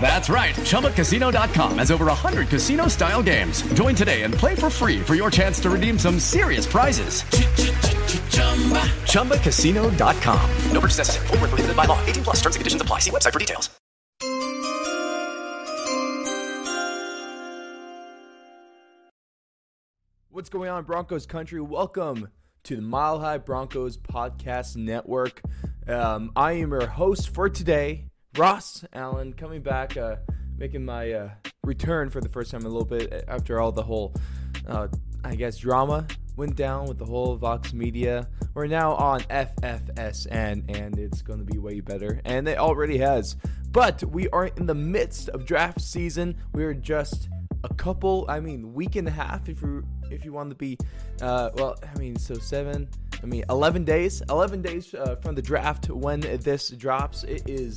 That's right. ChumbaCasino.com has over 100 casino style games. Join today and play for free for your chance to redeem some serious prizes. ChumbaCasino.com. No purchase necessary. Full prohibited by law. 18 plus terms and conditions apply. See website for details. What's going on, Broncos country? Welcome to the Mile High Broncos Podcast Network. Um, I am your host for today, Ross Allen coming back, uh, making my uh, return for the first time in a little bit after all the whole, uh, I guess, drama went down with the whole Vox Media. We're now on FFSN, and it's going to be way better, and it already has. But we are in the midst of draft season. We are just a couple, I mean, week and a half if you if you want to be, uh, well, I mean, so seven, I mean, 11 days, 11 days uh, from the draft when this drops. It is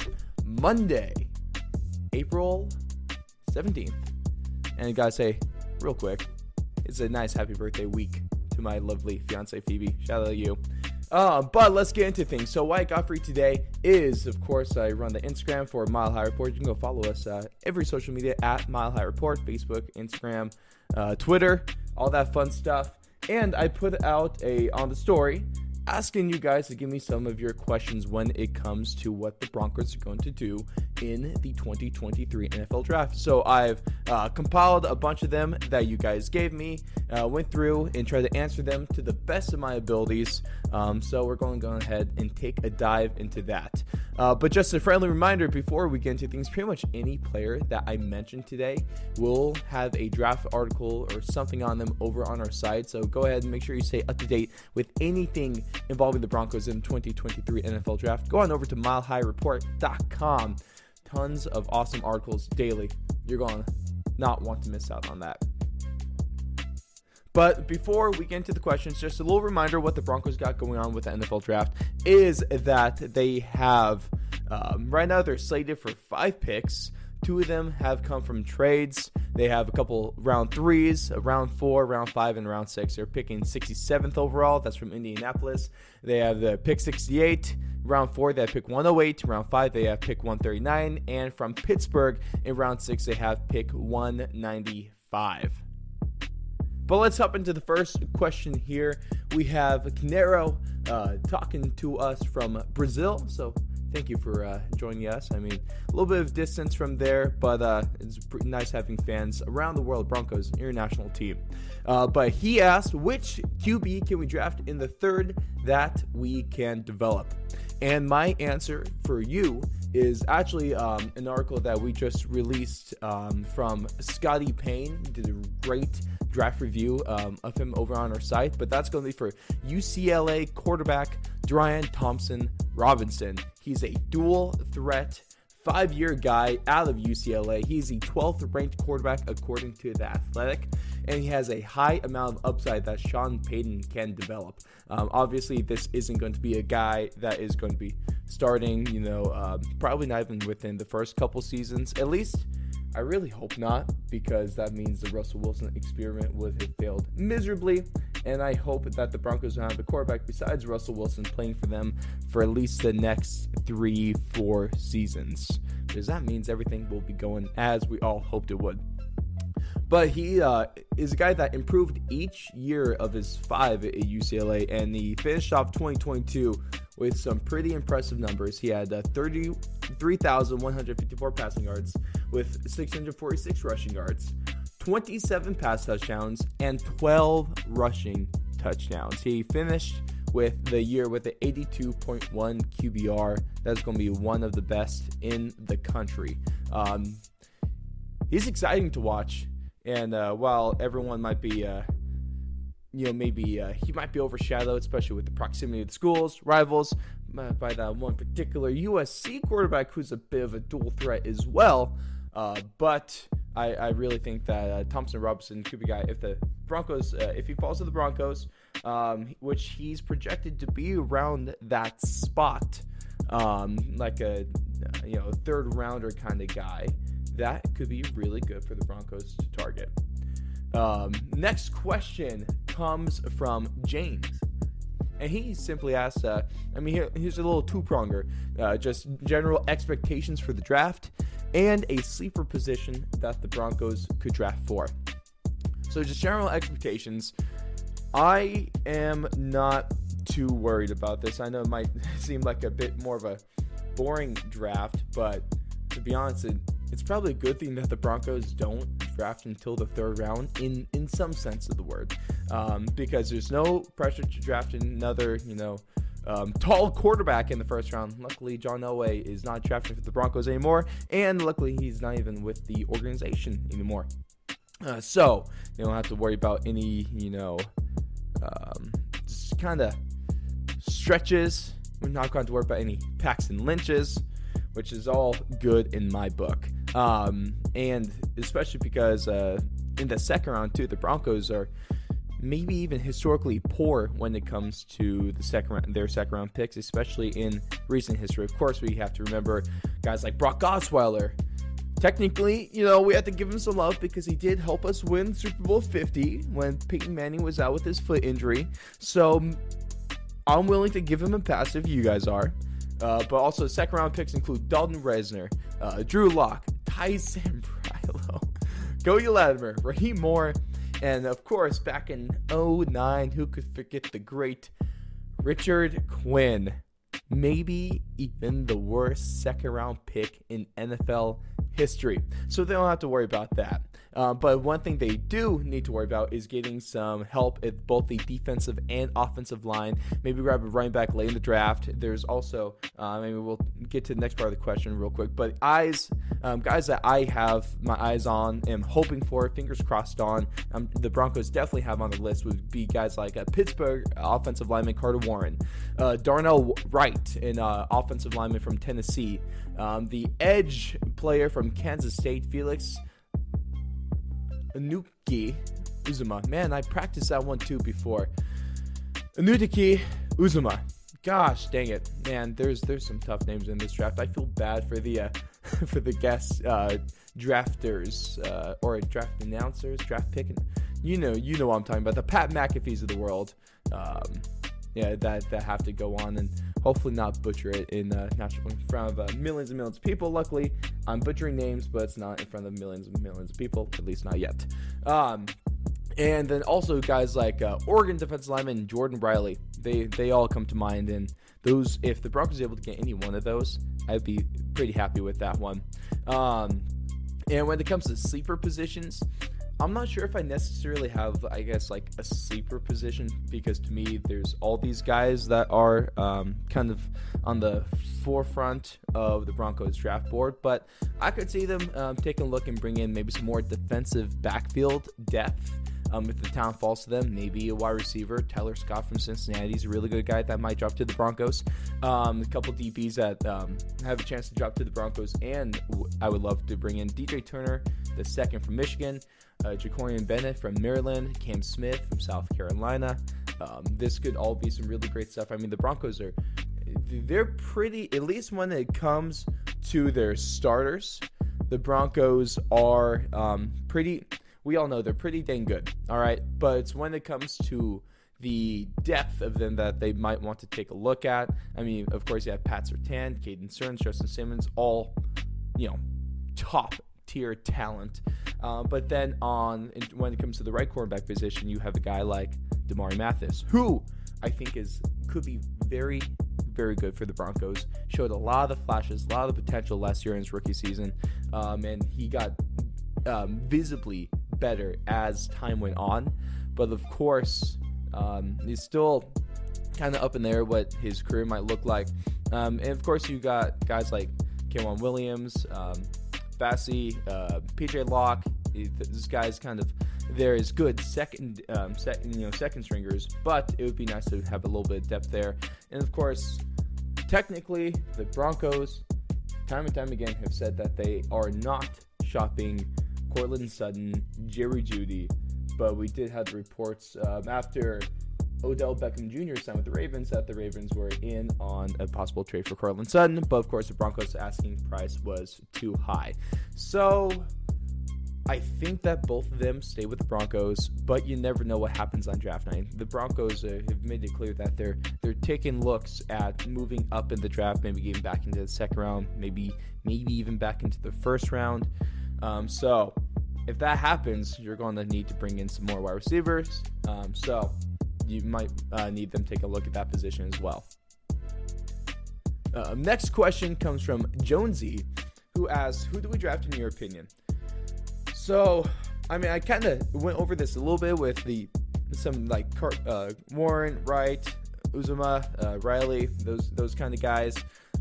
Monday, April 17th. And I gotta say, real quick, it's a nice happy birthday week to my lovely fiance Phoebe. Shout out to you. Uh, but let's get into things. So, what I got for you today is, of course, I run the Instagram for Mile High Report. You can go follow us uh, every social media at Mile High Report Facebook, Instagram, uh, Twitter, all that fun stuff. And I put out a on the story asking you guys to give me some of your questions when it comes to what the Broncos are going to do in the 2023 NFL Draft. So I've uh, compiled a bunch of them that you guys gave me, uh, went through and tried to answer them to the best of my abilities. Um, so we're going to go ahead and take a dive into that. Uh, but just a friendly reminder before we get into things, pretty much any player that I mentioned today will have a draft article or something on them over on our site. So go ahead and make sure you stay up to date with anything involving the Broncos in 2023 NFL Draft. Go on over to milehighreport.com tons of awesome articles daily. You're going to not want to miss out on that. But before we get into the questions, just a little reminder what the Broncos got going on with the NFL draft is that they have, um, right now, they're slated for five picks. Two of them have come from trades. They have a couple round threes, round four, round five, and round six. They're picking 67th overall. That's from Indianapolis. They have the pick 68. Round four, they have pick 108. Round five, they have pick 139. And from Pittsburgh in round six, they have pick 195. But let's hop into the first question here. We have Canero uh, talking to us from Brazil. So thank you for uh, joining us. I mean, a little bit of distance from there, but uh, it's nice having fans around the world. Broncos international team. Uh, but he asked, which QB can we draft in the third that we can develop? And my answer for you is actually um, an article that we just released um, from Scotty Payne. Did a great draft review um, of him over on our site, but that's going to be for UCLA quarterback Dorian Thompson Robinson. He's a dual threat five year guy out of UCLA. He's the 12th ranked quarterback according to The Athletic, and he has a high amount of upside that Sean Payton can develop. Um, obviously, this isn't going to be a guy that is going to be starting, you know, uh, probably not even within the first couple seasons. At least, I really hope not, because that means the Russell Wilson experiment would have failed miserably. And I hope that the Broncos will have a quarterback besides Russell Wilson playing for them for at least the next three, four seasons. Because that means everything will be going as we all hoped it would. But he uh, is a guy that improved each year of his five at UCLA, and he finished off 2022 with some pretty impressive numbers. He had uh, 33,154 passing yards with 646 rushing yards, 27 pass touchdowns, and 12 rushing touchdowns. He finished with the year with the 82.1 QBR. That's going to be one of the best in the country. Um, he's exciting to watch. And uh, while everyone might be, uh, you know, maybe uh, he might be overshadowed, especially with the proximity of the schools, rivals, uh, by that one particular USC quarterback who's a bit of a dual threat as well. Uh, but I, I, really think that uh, Thompson Robinson could be guy if the Broncos, if he falls to the Broncos, um, which he's projected to be around that spot, um, like a you know third rounder kind of guy that could be really good for the Broncos to target. Um, next question comes from James. And he simply asked, uh, I mean, here, here's a little two pronger, uh, just general expectations for the draft and a sleeper position that the Broncos could draft for. So, just general expectations. I am not too worried about this. I know it might seem like a bit more of a boring draft, but to be honest, it, it's probably a good thing that the Broncos don't draft until the third round in in some sense of the word, um, because there's no pressure to draft another you know um, tall quarterback in the first round. Luckily, John Elway is not drafting for the Broncos anymore, and luckily he's not even with the organization anymore. Uh, so they don't have to worry about any you know um, just kind of stretches. We're not going to worry about any Paxton Lynches, which is all good in my book. Um, and especially because uh, in the second round, too, the Broncos are maybe even historically poor when it comes to the second round, their second round picks, especially in recent history. Of course, we have to remember guys like Brock Osweiler. Technically, you know, we have to give him some love because he did help us win Super Bowl 50 when Peyton Manning was out with his foot injury. So I'm willing to give him a pass if you guys are. Uh, but also, second round picks include Dalton Risner, uh, Drew Lock, Ty Sambrailo, Cody Latimer, Rahim Moore, and of course, back in 09, who could forget the great Richard Quinn? Maybe even the worst second round pick in NFL history. So they don't have to worry about that. Uh, but one thing they do need to worry about is getting some help at both the defensive and offensive line. Maybe grab a running back late in the draft. There's also, uh, maybe we'll get to the next part of the question real quick. But eyes, um, guys that I have my eyes on, am hoping for, fingers crossed on. Um, the Broncos definitely have on the list would be guys like uh, Pittsburgh offensive lineman Carter Warren, uh, Darnell Wright, an uh, offensive lineman from Tennessee, um, the edge player from Kansas State, Felix. Anuki Uzomah. Man, I practiced that one too before. Anuki Uzomah. Gosh, dang it, man. There's there's some tough names in this draft. I feel bad for the uh, for the guest uh, drafters uh, or draft announcers, draft pick. You know, you know what I'm talking about. The Pat McAfee's of the world. Um, yeah, that that have to go on and hopefully not butcher it in uh, in front of uh, millions and millions of people. Luckily, I'm butchering names, but it's not in front of millions and millions of people, at least not yet. Um, and then also guys like uh, Oregon defensive lineman Jordan Riley, they they all come to mind. And those, if the Broncos able to get any one of those, I'd be pretty happy with that one. Um, and when it comes to sleeper positions, I'm not sure if I necessarily have, I guess, like a sleeper position because to me, there's all these guys that are um, kind of on the forefront of the Broncos draft board. But I could see them um, taking a look and bring in maybe some more defensive backfield depth. Um, if the town falls to them, maybe a wide receiver. Tyler Scott from Cincinnati is a really good guy that might drop to the Broncos. Um, a couple DBs that um, have a chance to drop to the Broncos, and I would love to bring in DJ Turner, the second from Michigan, uh, Jakorian Bennett from Maryland, Cam Smith from South Carolina. Um, this could all be some really great stuff. I mean, the Broncos are they're pretty at least when it comes to their starters the broncos are um, pretty we all know they're pretty dang good all right but it's when it comes to the depth of them that they might want to take a look at i mean of course you have pat surtain caden sterns justin simmons all you know top tier talent uh, but then on when it comes to the right cornerback position you have a guy like Damarri Mathis who i think is could be very very good for the Broncos. Showed a lot of the flashes, a lot of the potential last year in his rookie season, um, and he got um, visibly better as time went on. But of course, um, he's still kind of up in there what his career might look like. Um, and of course, you got guys like K'Waun Williams, um, Bassey, uh, PJ Locke. This guy's kind of there is good second, um, second, you know, second stringers, but it would be nice to have a little bit of depth there. And of course, technically, the Broncos, time and time again, have said that they are not shopping Courtland Sutton, Jerry Jeudy, but we did have the reports um, after Odell Beckham Jr. signed with the Ravens that the Ravens were in on a possible trade for Courtland Sutton, but of course the Broncos' asking price was too high. So I think that both of them stay with the Broncos, but you never know what happens on draft night. The Broncos uh, have made it clear that they're they're taking looks at moving up in the draft, maybe getting back into the second round, maybe maybe even back into the first round. Um, so if that happens, you're going to need to bring in some more wide receivers. Um, so you might uh, need them take a look at that position as well. Uh, next question comes from Jonesy, who asks, "Who do we draft in your opinion?" So, I mean, I kind of went over this a little bit with the some like uh, Warren, Wright, Uzomah, uh, Riley, those those kind of guys.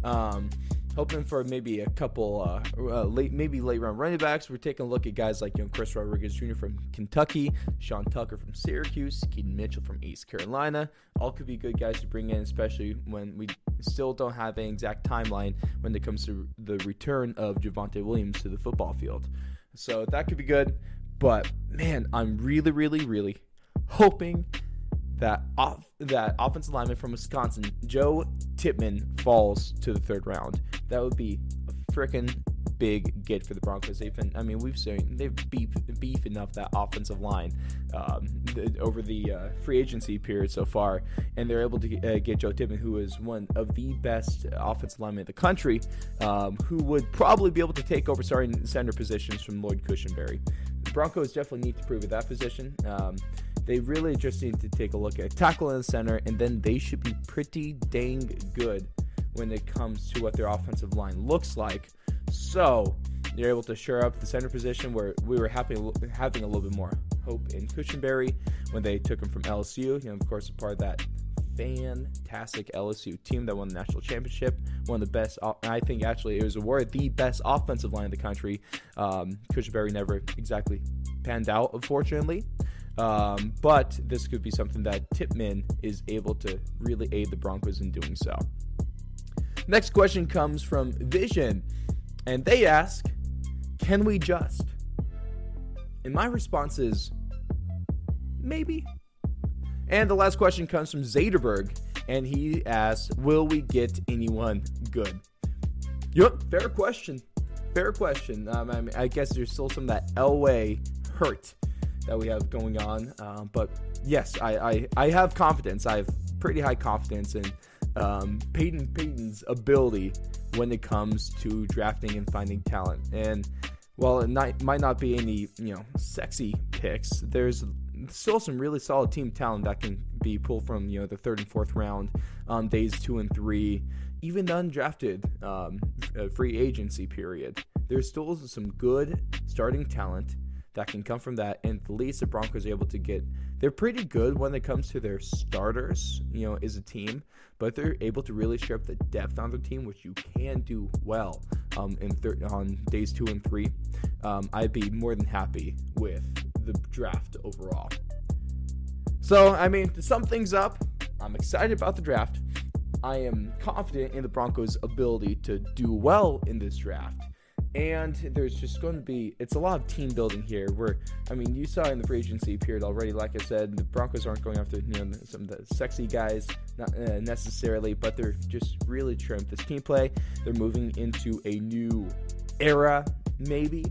Um, hoping for maybe a couple uh, uh, late, maybe late round running backs. We're taking a look at guys like you know Chris Rodriguez Jr. from Kentucky, Sean Tucker from Syracuse, Keaton Mitchell from East Carolina. All could be good guys to bring in, especially when we still don't have an exact timeline when it comes to the return of Javonte Williams to the football field. So that could be good. But man, I'm really, really, really hoping off that offensive lineman from Wisconsin, Joe Tippmann, falls to the third round. That would be a freaking big get for the Broncos. They've been, I mean, we've seen they've beef beef enough that offensive line um, over the uh, free agency period so far, and they're able to get, uh, get Joe Tippmann, who is one of the best offensive linemen in the country, um, who would probably be able to take over starting center positions from Lloyd Cushenberry. The Broncos definitely need to prove at that position. Um, they really just need to take a look at tackle the center, and then they should be pretty dang good when it comes to what their offensive line looks like so they're able to shore up the center position where we were happy having a little bit more hope in Cushenberry when they took him from LSU. You know, of course, a part of that fantastic LSU team that won the national championship. One of the best, I think actually it was awarded the best offensive line in the country. Um, Cushenberry never exactly panned out, unfortunately. Um, but this could be something that Tippmann is able to really aid the Broncos in doing so. Next question comes from Vision. And they ask, can we just? And my response is, maybe. And the last question comes from Zaderberg, and he asks, will we get anyone good? Yep, fair question. Fair question. Um, I, mean, I, guess there's still some that Elway hurt that we have going on. Um, but yes, I, I, I have confidence. I have pretty high confidence in um, Peyton Peyton's ability when it comes to drafting and finding talent. And while it not, might not be any you know sexy picks, there's still some really solid team talent that can be pulled from you know the third and fourth round, um, days two and three, even the undrafted um, free agency period. There's still some good starting talent that can come from that. And at least the Broncos are able to get, they're pretty good when it comes to their starters, you know, as a team, but they're able to really share up the depth on their team, which you can do well um, in thir- on days two and three. Um, I'd be more than happy with the draft overall. So, I mean, to sum things up, I'm excited about the draft. I am confident in the Broncos' ability to do well in this draft. And there's just going to be, it's a lot of team building here. Where, I mean, you saw in the free agency period already, like I said, the Broncos aren't going after you know, some of the sexy guys, not uh, necessarily, but they're just really trimmed this team play. They're moving into a new era, maybe.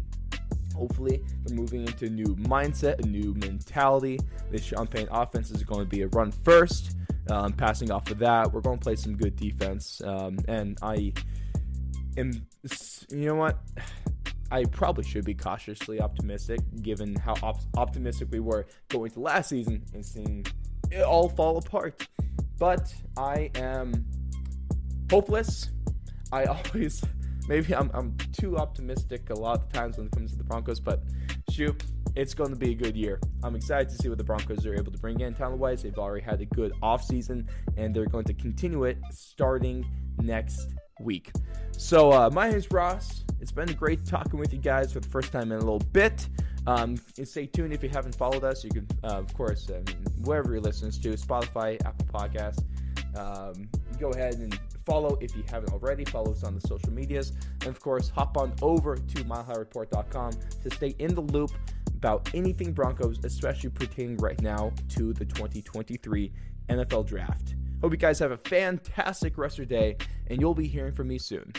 Hopefully, they're moving into a new mindset, a new mentality. This Payton offense is going to be a run first. Um, passing off of that, we're going to play some good defense. Um, and I am, you know what? I probably should be cautiously optimistic given how op- optimistic we were going to last season and seeing it all fall apart. But I am hopeless. I always, maybe I'm, I'm too optimistic a lot of times when it comes to the Broncos, but shoot, it's going to be a good year. I'm excited to see what the Broncos are able to bring in talent wise. They've already had a good offseason, and they're going to continue it starting next week. So, uh, my name is Ross. It's been great talking with you guys for the first time in a little bit. Um, and stay tuned if you haven't followed us. You can, uh, of course, wherever you're listening to, Spotify, Apple Podcasts. Um, go ahead and follow if you haven't already. Follow us on the social medias. And of course, hop on over to milehighreport.com to stay in the loop about anything Broncos, especially pertaining right now to the 2023 NFL Draft. Hope you guys have a fantastic rest of your day, and you'll be hearing from me soon.